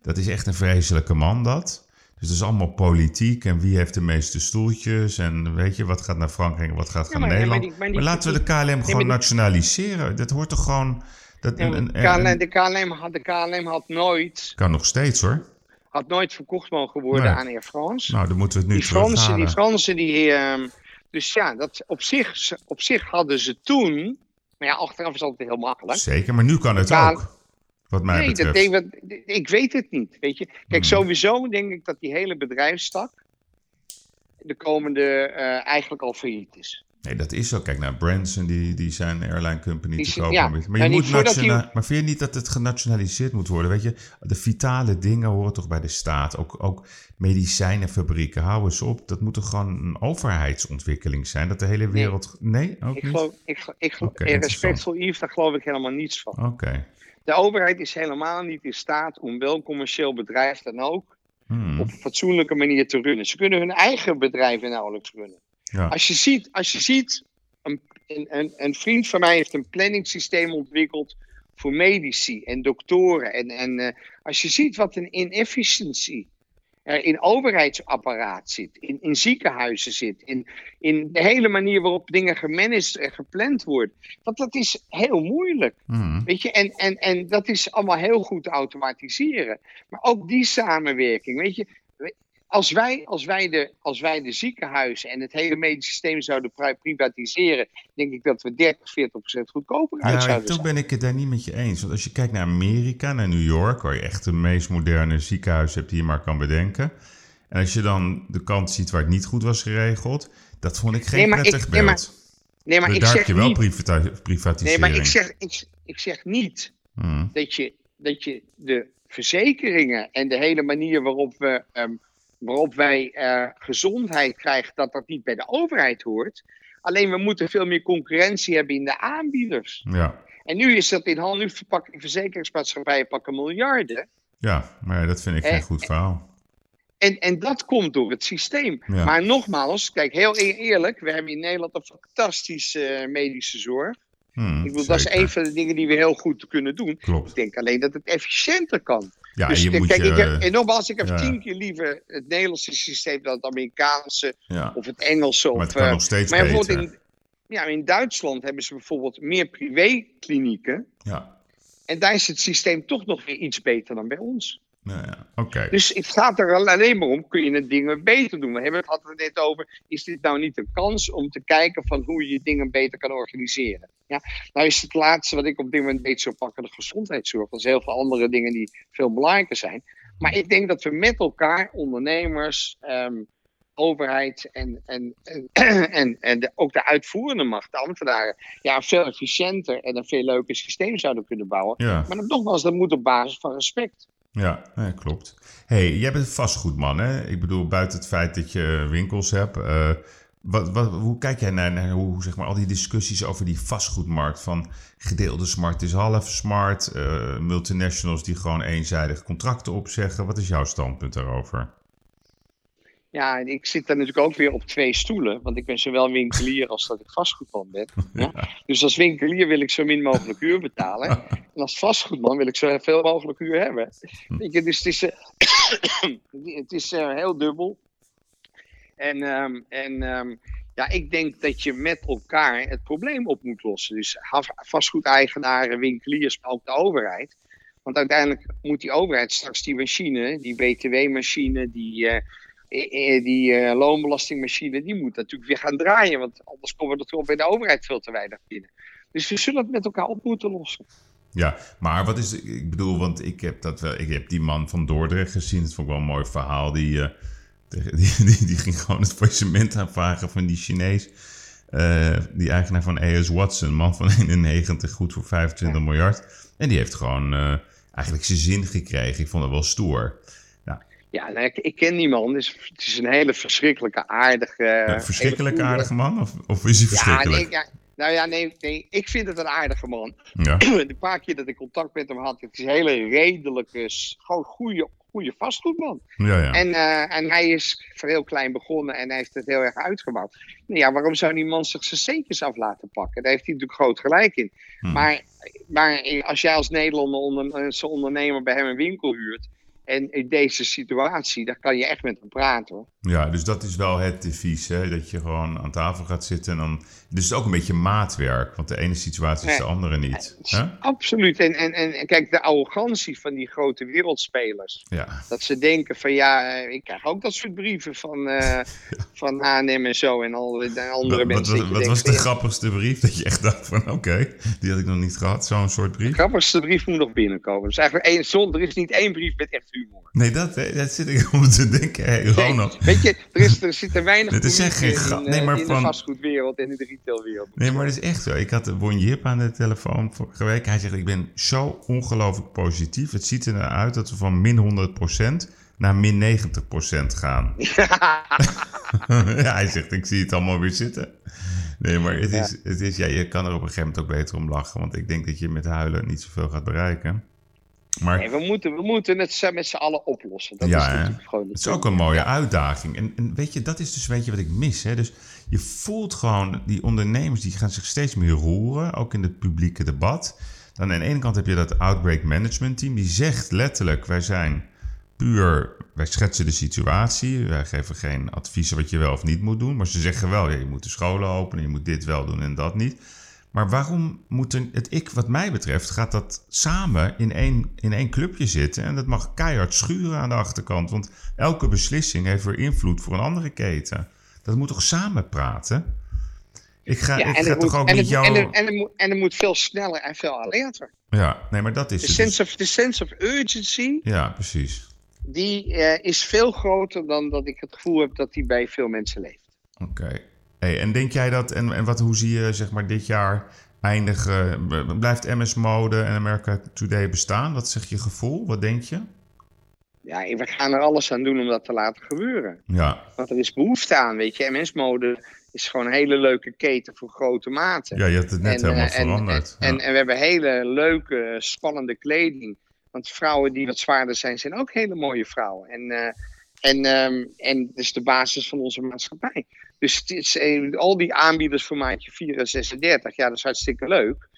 Dat is echt een vreselijke man, dat. Dus het is allemaal politiek en wie heeft de meeste stoeltjes en weet je, wat gaat naar Frankrijk en wat gaat Ja, naar maar Nederland. die- maar laten we de KLM gewoon die- nationaliseren. Dat hoort toch gewoon... Dat, Ja, een- een- KLM, de, KLM had, de KLM had nooit, kan nog steeds hoor. Had nooit verkocht mogen worden Nee. aan Air France. Nou, dan moeten we het nu die Fransen, die Fransen, die. ehm, dus ja, dat, op, zich, op zich hadden ze toen. Maar ja, achteraf is altijd heel makkelijk. Zeker, maar nu kan het ook. Wat mij Nee, dat betreft. ik, ik weet het niet. Weet je? Kijk, Hmm. sowieso denk ik dat die hele bedrijfstak. de komende. eh, eigenlijk al failliet is. Nee, dat is zo. Kijk naar Branson, die, die zijn airline company Die te kopen. ja, Maar je moet Maar vind je niet dat het genationaliseerd moet worden? Weet je, de vitale dingen horen toch bij de staat. Ook, ook medicijnenfabrieken, hou eens op. Dat moet toch gewoon een overheidsontwikkeling zijn? Dat de hele wereld... Nee, ook Ik niet? geloof, ik, ik, geloof- Yves, daar geloof ik helemaal niets van. Oké. De overheid is helemaal niet in staat om welk commercieel bedrijf dan ook. Hmm. op een fatsoenlijke manier te runnen. Ze kunnen hun eigen bedrijven nauwelijks runnen. Ja. Als je ziet, als je ziet een, een, een, een vriend van mij heeft een planningssysteem ontwikkeld voor medici en doktoren. En, en eh, als je ziet wat een inefficiëntie er in overheidsapparaat zit, in, in ziekenhuizen zit, in, in de hele manier waarop dingen gemanaged en gepland worden. Want dat is heel moeilijk. Hmm. Weet je, en, en, en dat is allemaal heel goed te automatiseren. Maar ook die samenwerking, weet je. Als wij, als, wij de, als wij de ziekenhuizen en het hele medisch systeem zouden pri- privatiseren, denk ik dat we 30, 40 procent goedkoper uit Ja, zouden toch ben ik het daar niet met je eens. Want als je kijkt naar Amerika, naar New York, waar je echt de meest moderne ziekenhuis hebt die je maar kan bedenken. En als je dan de kant ziet waar het niet goed was geregeld, dat vond ik geen Nee, maar ik- prettig nee, maar- beeld. Nee, maar Dus ik daar heb zeg je wel niet, nee, maar ik zeg, ik, ik zeg niet Hmm. dat je, dat je de verzekeringen en de hele manier waarop, we, ehm, waarop wij eh, gezondheid krijgen, dat dat niet bij de overheid hoort. Alleen we moeten veel meer concurrentie hebben in de aanbieders. Ja. En nu is dat in handen, nu verzekeringsmaatschappijen pakken miljarden. ja, maar dat vind ik geen goed verhaal. En, en dat komt door het systeem. Ja. Maar nogmaals, kijk, heel e- eerlijk, we hebben in Nederland een fantastische eh, medische zorg. Hmm, Ik bedoel, dat is een van de dingen die we heel goed kunnen doen. Klopt. Ik denk alleen dat het efficiënter kan. Ja, dus kijk, je... ik heb, en nogmaals, ik heb ja. tien keer liever het Nederlandse systeem dan het Amerikaanse ja. of het Engelse. Maar Of, het kan eh, nog steeds maar beter. in, ja, in Duitsland hebben ze bijvoorbeeld meer privéklinieken. Ja, En daar is het systeem toch nog weer iets beter dan bij ons. Ja. oké. Dus het gaat er alleen maar om, kun je het dingen beter doen? We hebben het hadden we het net over, is dit nou niet een kans om te kijken van hoe je dingen beter kan organiseren? Ja, nou is het laatste wat ik op dit moment weet zo pakken de gezondheidszorg. Er zijn heel veel andere dingen die veel belangrijker zijn. Maar ik denk dat we met elkaar, ondernemers, ehm, overheid en, en, en, en, en de, ook de uitvoerende macht, de ambtenaren, ja, een veel efficiënter en een veel leuker systeem zouden kunnen bouwen. Ja, Maar nogmaals, dat moet op basis van respect. Ja, klopt. hey, jij bent vastgoedman, hè? Ik bedoel, buiten het feit dat je winkels hebt... eh, Wat, wat, hoe kijk jij naar, hoe, zeg maar, al die discussies over die vastgoedmarkt? Van gedeelde smart is half smart, uh, multinationals die gewoon eenzijdig contracten opzeggen. Wat is jouw standpunt daarover? Ja, ik zit daar natuurlijk ook weer op twee stoelen. Want ik ben zowel winkelier als dat ik vastgoedman ben. Ja? Dus als winkelier wil ik zo min mogelijk uur betalen. En als vastgoedman wil ik zo veel mogelijk uur hebben. Je, dus het is, uh, het is uh, heel dubbel. En, um, en um, ja, ik denk dat je met elkaar het probleem op moet lossen. Dus vastgoedeigenaren, winkeliers, maar ook de overheid. Want uiteindelijk moet die overheid straks die machine, die BTW-machine, die, uh, die uh, loonbelastingmachine, die moet natuurlijk weer gaan draaien. Want anders komen er toch bij de overheid veel te weinig binnen. Dus we zullen het met elkaar op moeten lossen. Ja, maar wat is, ik bedoel, want ik heb dat wel, ik heb die man van Dordrecht gezien. Dat vond ik wel een mooi verhaal. Die, uh, die, die, die, ging gewoon het faillissement aanvragen van die Chinees. Uh, die eigenaar van AS Watson, man van 91, goed voor 25 ja. miljard. En die heeft gewoon uh, eigenlijk zijn zin gekregen. Ik vond het wel stoer. Ja, nou, ik, ik, ken die man. Dus het is een hele verschrikkelijke, aardige... Verschrikkelijke aardige man? Of, of is hij verschrikkelijk? Ja, nee, ja, nou ja, nee, nee, ik vind het een aardige man. Ja. De paar keer dat ik contact met hem had, het is een hele redelijke, gewoon goede, goede vastgoedman. Ja, ja. En, uh, en hij is voor heel klein begonnen en hij heeft het heel erg uitgebouwd. Nou ja, waarom zou die man zich zijn centjes af laten pakken? Daar heeft hij natuurlijk groot gelijk in. Hmm. Maar, maar als jij als Nederlander onder, ondernemer bij hem een winkel huurt En in deze situatie, daar kan je echt met hem praten. Hoor. Ja, dus dat is wel het devies, hè? dat je gewoon aan tafel gaat zitten. En dan, dus het is ook een beetje maatwerk, want de ene situatie is de andere niet. Hè? Absoluut. En, en, en kijk, de arrogantie van die grote wereldspelers. Ja. Dat ze denken van ja, ik krijg ook dat soort brieven van, uh, ja. van H&M en zo en al de andere wat, mensen. Wat, wat was de grappigste brief dat je echt dacht van oké, okay, die had ik nog niet gehad, zo'n soort brief? De grappigste brief moet nog binnenkomen. Dus eigenlijk één, zonder, er is niet één brief met echt humor. Nee, dat, dat zit ik om te denken. Hey, Ronald. Weet je, er, is, er zitten weinig Dit is echt geen in, in, Nee, maar in van... de vastgoedwereld en in de retailwereld. Nee, maar dat is echt zo. Ik had Bon Jip aan de telefoon vorige week. Hij zegt, ik ben zo ongelooflijk positief. Het ziet er naar uit dat we van min 100% naar min 90% gaan. ja, hij zegt, ik zie het allemaal weer zitten. Nee, maar het is, het is, ja, je kan er op een gegeven moment ook beter om lachen. Want ik denk dat je met huilen niet zoveel gaat bereiken. Maar, nee, we moeten, we moeten het met z'n allen oplossen. Dat ja, is natuurlijk gewoon het is ook een mooie uitdaging. En, en, weet je, dat is dus weet je wat ik mis. Hè? Dus je voelt gewoon, die ondernemers die gaan zich steeds meer roeren, ook in het publieke debat. Dan aan de ene kant heb je dat Outbreak Management Team, die zegt letterlijk, wij zijn puur, wij schetsen de situatie, wij geven geen adviezen wat je wel of niet moet doen. Maar ze zeggen wel, ja, je moet de scholen openen, je moet dit wel doen en dat niet. Maar waarom moet het ik, wat mij betreft, gaat dat samen in één, in één clubje zitten? En dat mag keihard schuren aan de achterkant. Want elke beslissing heeft weer invloed voor een andere keten. Dat moet toch samen praten? Ik ga, Ja, ik ga toch moet- ook niet jou... En het- en moet- en het moet veel sneller en veel alerter. Ja, nee, maar dat is De het. sense of, de sense of urgency, Ja, precies. die eh, is veel groter dan dat ik het gevoel heb dat die bij veel mensen leeft. Oké. Hey, en denk jij dat, en, en wat, hoe zie je zeg maar dit jaar eindigen? Blijft MS Mode en America Today bestaan? Wat zegt je gevoel? Wat denk je? Ja, en we gaan er alles aan doen om dat te laten gebeuren. Ja, Want er is behoefte aan, weet je. MS-mode is gewoon een hele leuke keten voor grote maten. ja je hebt het net En, helemaal eh, en- veranderd. En, ja. en we hebben hele leuke, spannende kleding. Want vrouwen die wat zwaarder zijn, zijn ook hele mooie vrouwen. En, eh, en, ehm, en dat is de basis van onze maatschappij. Dus het is, al die aanbieders voor maatje 4 en 36, ja, dat is hartstikke leuk.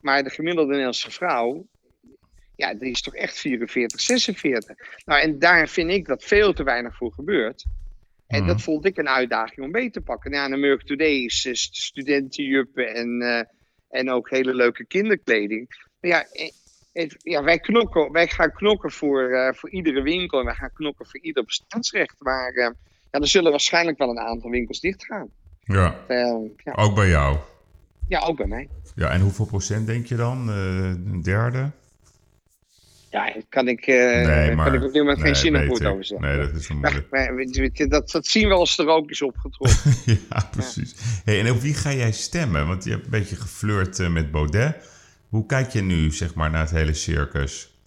Maar de gemiddelde Nederlandse vrouw, ja, die is toch echt 44, 46. Nou, en daar vind ik dat veel te weinig voor gebeurt. En Mhm. dat vond ik een uitdaging om mee te pakken. Nou, en American Today is studentenjuppen en, eh, en ook hele leuke kinderkleding. Maar ja, eh, het- ja wij, knokken, wij gaan knokken voor, eh, voor iedere winkel en wij gaan knokken voor ieder bestaansrecht. Maar ja, er zullen waarschijnlijk wel een aantal winkels dichtgaan. ja, Eh, ja, ook bij jou. ja, ook bij mij. Ja, en hoeveel procent denk je dan? Eh, een derde? Ja, kan ik, eh nee, maar... kan ik op dit moment nee, geen weet woord over zeggen. Nee, dat is wel Ja, dat, dat zien we als de rook is opgetrokken. ja, precies. Hey, en op wie ga jij stemmen? Want je hebt een beetje geflirt eh, met Baudet. Hoe kijk je nu, zeg maar, naar het hele circus?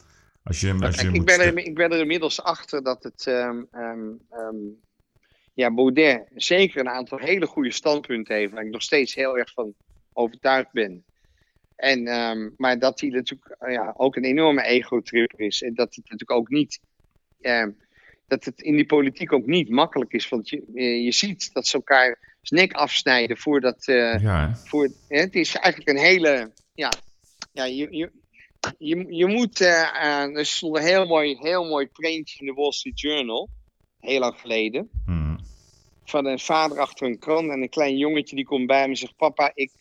Als je, als je Kijk, ik, ben er, ik ben er inmiddels achter dat het. ehm, ehm, ehm, ja, Baudet zeker een aantal hele goede standpunten heeft, waar ik nog steeds heel erg van overtuigd ben. En, ehm, maar dat hij natuurlijk eh, ja, ook een enorme ego-tripper is. En dat het natuurlijk ook niet. ehm, dat het in die politiek ook niet makkelijk is. Want je, eh, je ziet dat ze elkaar nek afsnijden voordat. Ja, hè? voor, hè, het is eigenlijk een hele. Ja, ja je, je, je, je moet. er stond een heel mooi, heel mooi printje in de Wall Street Journal. Heel lang geleden. Hm. Van een vader achter een krant. En een klein jongetje die komt bij me en zegt: Papa, ik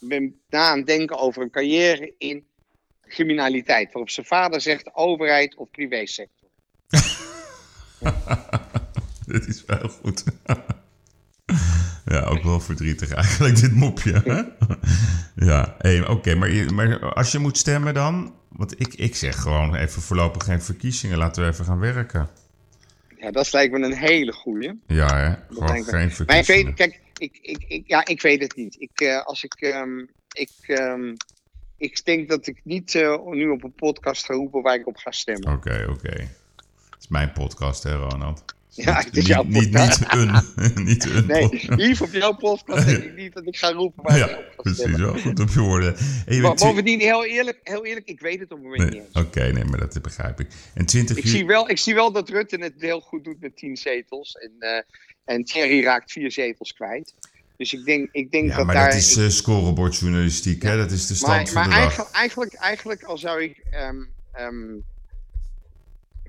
ben na aan het denken over een carrière in criminaliteit. Waarop zijn vader zegt: overheid of privésector. Dit is wel goed. ja, ook wel verdrietig eigenlijk, dit mopje. ja, oké, maar, maar als je moet stemmen dan... Want ik, ik zeg gewoon even voorlopig geen verkiezingen. Laten we even gaan werken. Ja, dat lijkt me een hele goeie. Ja, hè? Gewoon geen Maar ik weet, kijk, ik, ik, ik, ja, ik weet het niet. Ik, eh, als ik, ehm, ik, ehm, ik denk dat ik niet eh, nu op een podcast ga roepen waar ik op ga stemmen. Oké, oké. Het is mijn podcast, hè, Ronald? Ja, het is niet, jouw niet, podcast. niet een, niet een Nee, hier op jouw podcast denk ik niet dat ik ga roepen waar ik Ja, precies. Wel goed op je woorden. En je Maar bovendien, heel eerlijk, heel eerlijk, ik weet het op het moment Nee, niet Oké, nee, maar dat begrijp ik. En 20 Ik zie, wel, ik zie wel dat Rutte het heel goed doet met tien zetels. En, eh, en Thierry raakt vier zetels kwijt. Dus ik denk, ik denk Ja, dat maar daar... dat is eh, scorebordjournalistiek, hè? Dat is de stand Maar, van maar de dag. eigenlijk, eigenlijk, eigenlijk al zou ik ehm, ehm,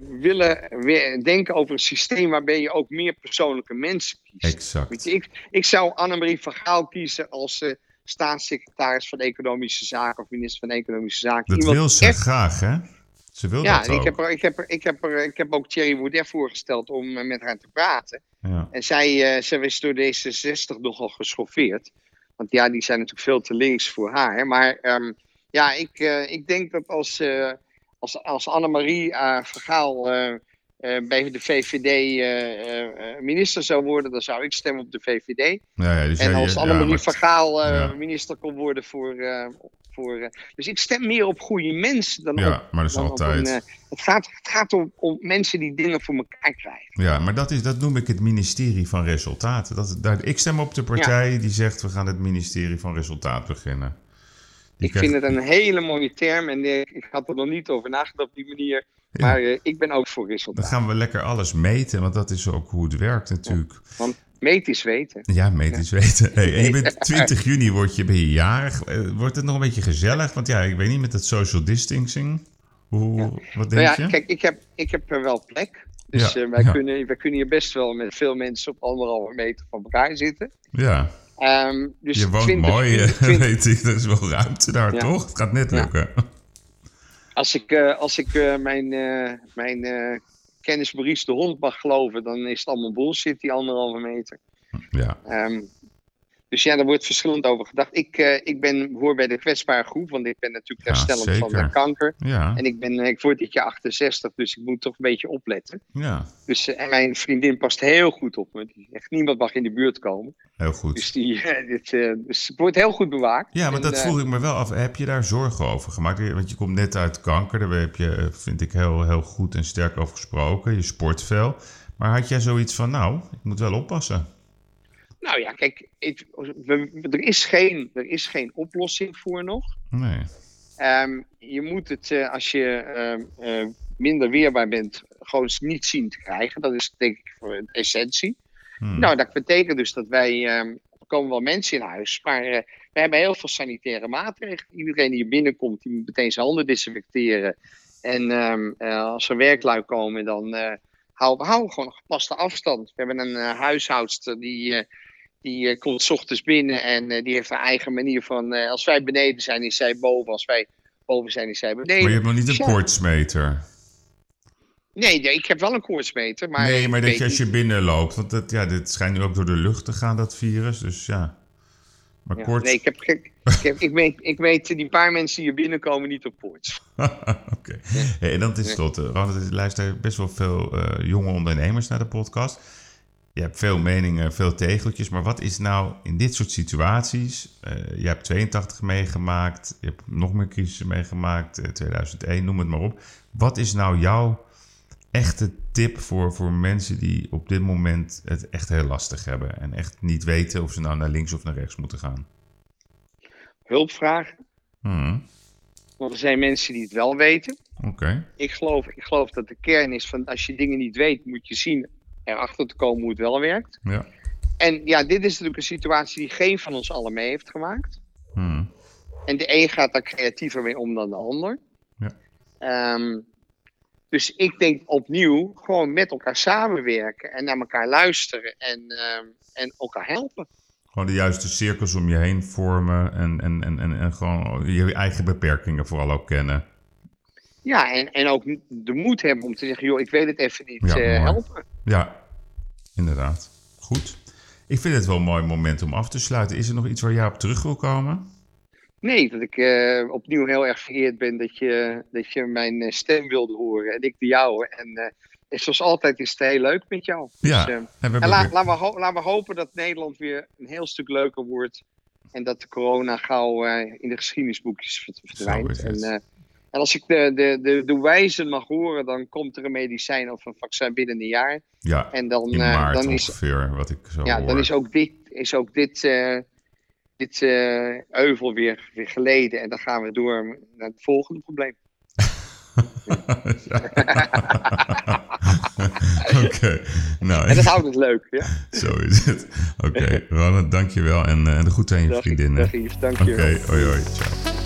willen weer denken over een systeem waarbij je ook meer persoonlijke mensen kiest. Exact. Je, ik, ik zou Annemarie van Gaal kiezen als eh, staatssecretaris van Economische Zaken of minister van Economische Zaken. Dat Iemand wil ze echt- graag, hè? Ze wil Ja, dat en ik heb, er, ik, heb er, ik, heb er, ik heb ook Thierry Baudet voorgesteld om eh, met haar te praten. Ja. En zij, uh, zij is door D66 nogal geschoffeerd. Want ja, die zijn natuurlijk veel te links voor haar. Maar ehm, ja, ik, ik denk dat als, als, als Annemarie uh, Vergaal uh, bij de VVD minister zou worden, dan zou ik stemmen op de VVD. Ja, ja, dus en als ja, Annemarie maar- Vergaal ja. minister kon worden voor. voor dus ik stem meer op goede mensen dan op. Ja, maar dat is op altijd. een, eh, het gaat, het gaat om, om mensen die dingen voor elkaar krijgen. Ja, maar dat, is, dat noem ik het ministerie van resultaten. Dat, daar, ik stem op de partij die zegt we gaan het ministerie van resultaat beginnen. Ik krijgt- vind het een hele mooie term en eh, ik had er nog niet over nagedacht op die manier. Ja. Maar eh, ik ben ook voor Dan resultaat. gaan we lekker alles meten, want dat is ook hoe het werkt natuurlijk. Want meet is weten. Ja, meet is weten. Hey, en je bent 20 juni word je, ben je jarig. Eh, Wordt het nog een beetje gezellig? Want ja, ik weet niet met het social distancing. Hoe, Wat denk Nou ja, je? kijk, ik heb, ik heb er wel plek. Dus Ja, wij, ja. kunnen, wij kunnen hier best wel met veel mensen op anderhalve meter van elkaar zitten. Ja, Ehm, dus je woont 20 mooi, eh, 20 weet ik. Er is wel ruimte daar, Ja. toch? Het gaat net Ja. lukken. Als ik, eh, als ik eh, mijn, eh, mijn kennis Maurice de Hond mag geloven, dan is het allemaal bullshit, die anderhalve meter. Ja, Ehm, dus ja, daar wordt verschillend over gedacht. Ik, eh, ik ben, hoor bij de kwetsbare groep, want ik ben natuurlijk Ja, herstellend van eh, kanker. ja, En ik, ben, eh, ik word dit jaar 68, dus ik moet toch een beetje opletten. ja. Dus, eh, en mijn vriendin past heel goed op me. Echt niemand mag in de buurt komen. Heel goed. Dus, die, dit, dus het wordt heel goed bewaakt. Ja, maar En, dat vroeg ik me wel af. Heb je daar zorgen over gemaakt? Want je komt net uit kanker. Daar heb je, vind ik, heel, heel goed en sterk over gesproken. Je sport veel. Maar had jij zoiets van, nou, ik moet wel oppassen? Nou ja, kijk, we- er, is geen, er is geen oplossing voor nog. Nee. Ehm, je moet het, eh, als je ehm, eh, minder weerbaar bent, gewoon niet zien te krijgen. Dat is denk ik voor de essentie. Hm. Nou, dat betekent dus dat wij, ehm, er komen wel mensen in huis, maar eh, we hebben heel veel sanitaire maatregelen. Iedereen die hier binnenkomt, die moet meteen zijn handen desinfecteren. En als er werklui komen, dan houden we houden gewoon een gepaste afstand. We hebben een huishoudster die, die eh, komt 's ochtends binnen en eh, die heeft haar eigen manier van, eh, als wij beneden zijn, is zij boven. Als wij boven zijn, is zij beneden. Maar je hebt nog niet een Ja. koortsmeter. Nee, nee, ik heb wel een koortsmeter, maar... nee, maar dat je als je binnenloopt. Want dat, ja, dit schijnt nu ook door de lucht te gaan, dat virus. Dus ja. Maar Ja, koorts... Nee, ik, heb, ik, heb, ik, weet, ik weet die paar mensen die hier binnenkomen niet op koorts. Oké. Hey, en dan ten slotte, want er luisteren best wel veel jonge ondernemers naar de podcast. Je hebt veel meningen, veel tegeltjes, maar wat is nou in dit soort situaties? eh, je hebt 82 meegemaakt, je hebt nog meer crisissen meegemaakt, eh, 2001, noem het maar op. Wat is nou jouw echte tip voor, voor mensen die op dit moment het echt heel lastig hebben. En echt niet weten of ze nou naar links of naar rechts moeten gaan? Hulp vragen. Hmm, Want er zijn mensen die het wel weten. Oké. Ik geloof, ik geloof dat de kern is van als je dingen niet weet, moet je zien erachter te komen hoe het wel werkt. Ja. En ja, dit is natuurlijk een situatie die geen van ons allen mee heeft gemaakt. Hmm, En de een gaat daar creatiever mee om dan de ander. Ja. Ehm, dus ik denk opnieuw gewoon met elkaar samenwerken en naar elkaar luisteren en, ehm, en elkaar helpen. Gewoon de juiste cirkels om je heen vormen en, en, en, en, en gewoon je eigen beperkingen vooral ook kennen. Ja, en, en ook de moed hebben om te zeggen, joh, ik weet het even niet, Ja, eh, helpen. Ja, inderdaad. Goed. Ik vind het wel een mooi moment om af te sluiten. Is er nog iets waar jij op terug wil komen? Nee, dat ik eh, opnieuw heel erg vereerd ben dat je, dat je mijn eh, stem wilde horen en ik de jouwe. En zoals altijd is het heel leuk met jou. Ja, Dus, En we en la- laten, we laten we hopen dat Nederland weer een heel stuk leuker wordt. En dat de corona gauw in de geschiedenisboekjes verd- verdwijnt. En, en als ik de, de, de, de wijzen mag horen, dan komt er een medicijn of een vaccin binnen een jaar. ja, En dan, in eh, maart dan, is, ongeveer, wat ik zo ja, hoor. dan is ook dit, is ook dit, eh, dit eh, euvel weer, weer geleden. En dan gaan we door naar het volgende probleem. Oké, nou, En dat houdt het leuk. Ja? zo is het. Oké, Ronald, dankjewel en, en de groeten aan je Dag, vriendinnen. dag Yves, dank Oké, hoi hoi, ciao.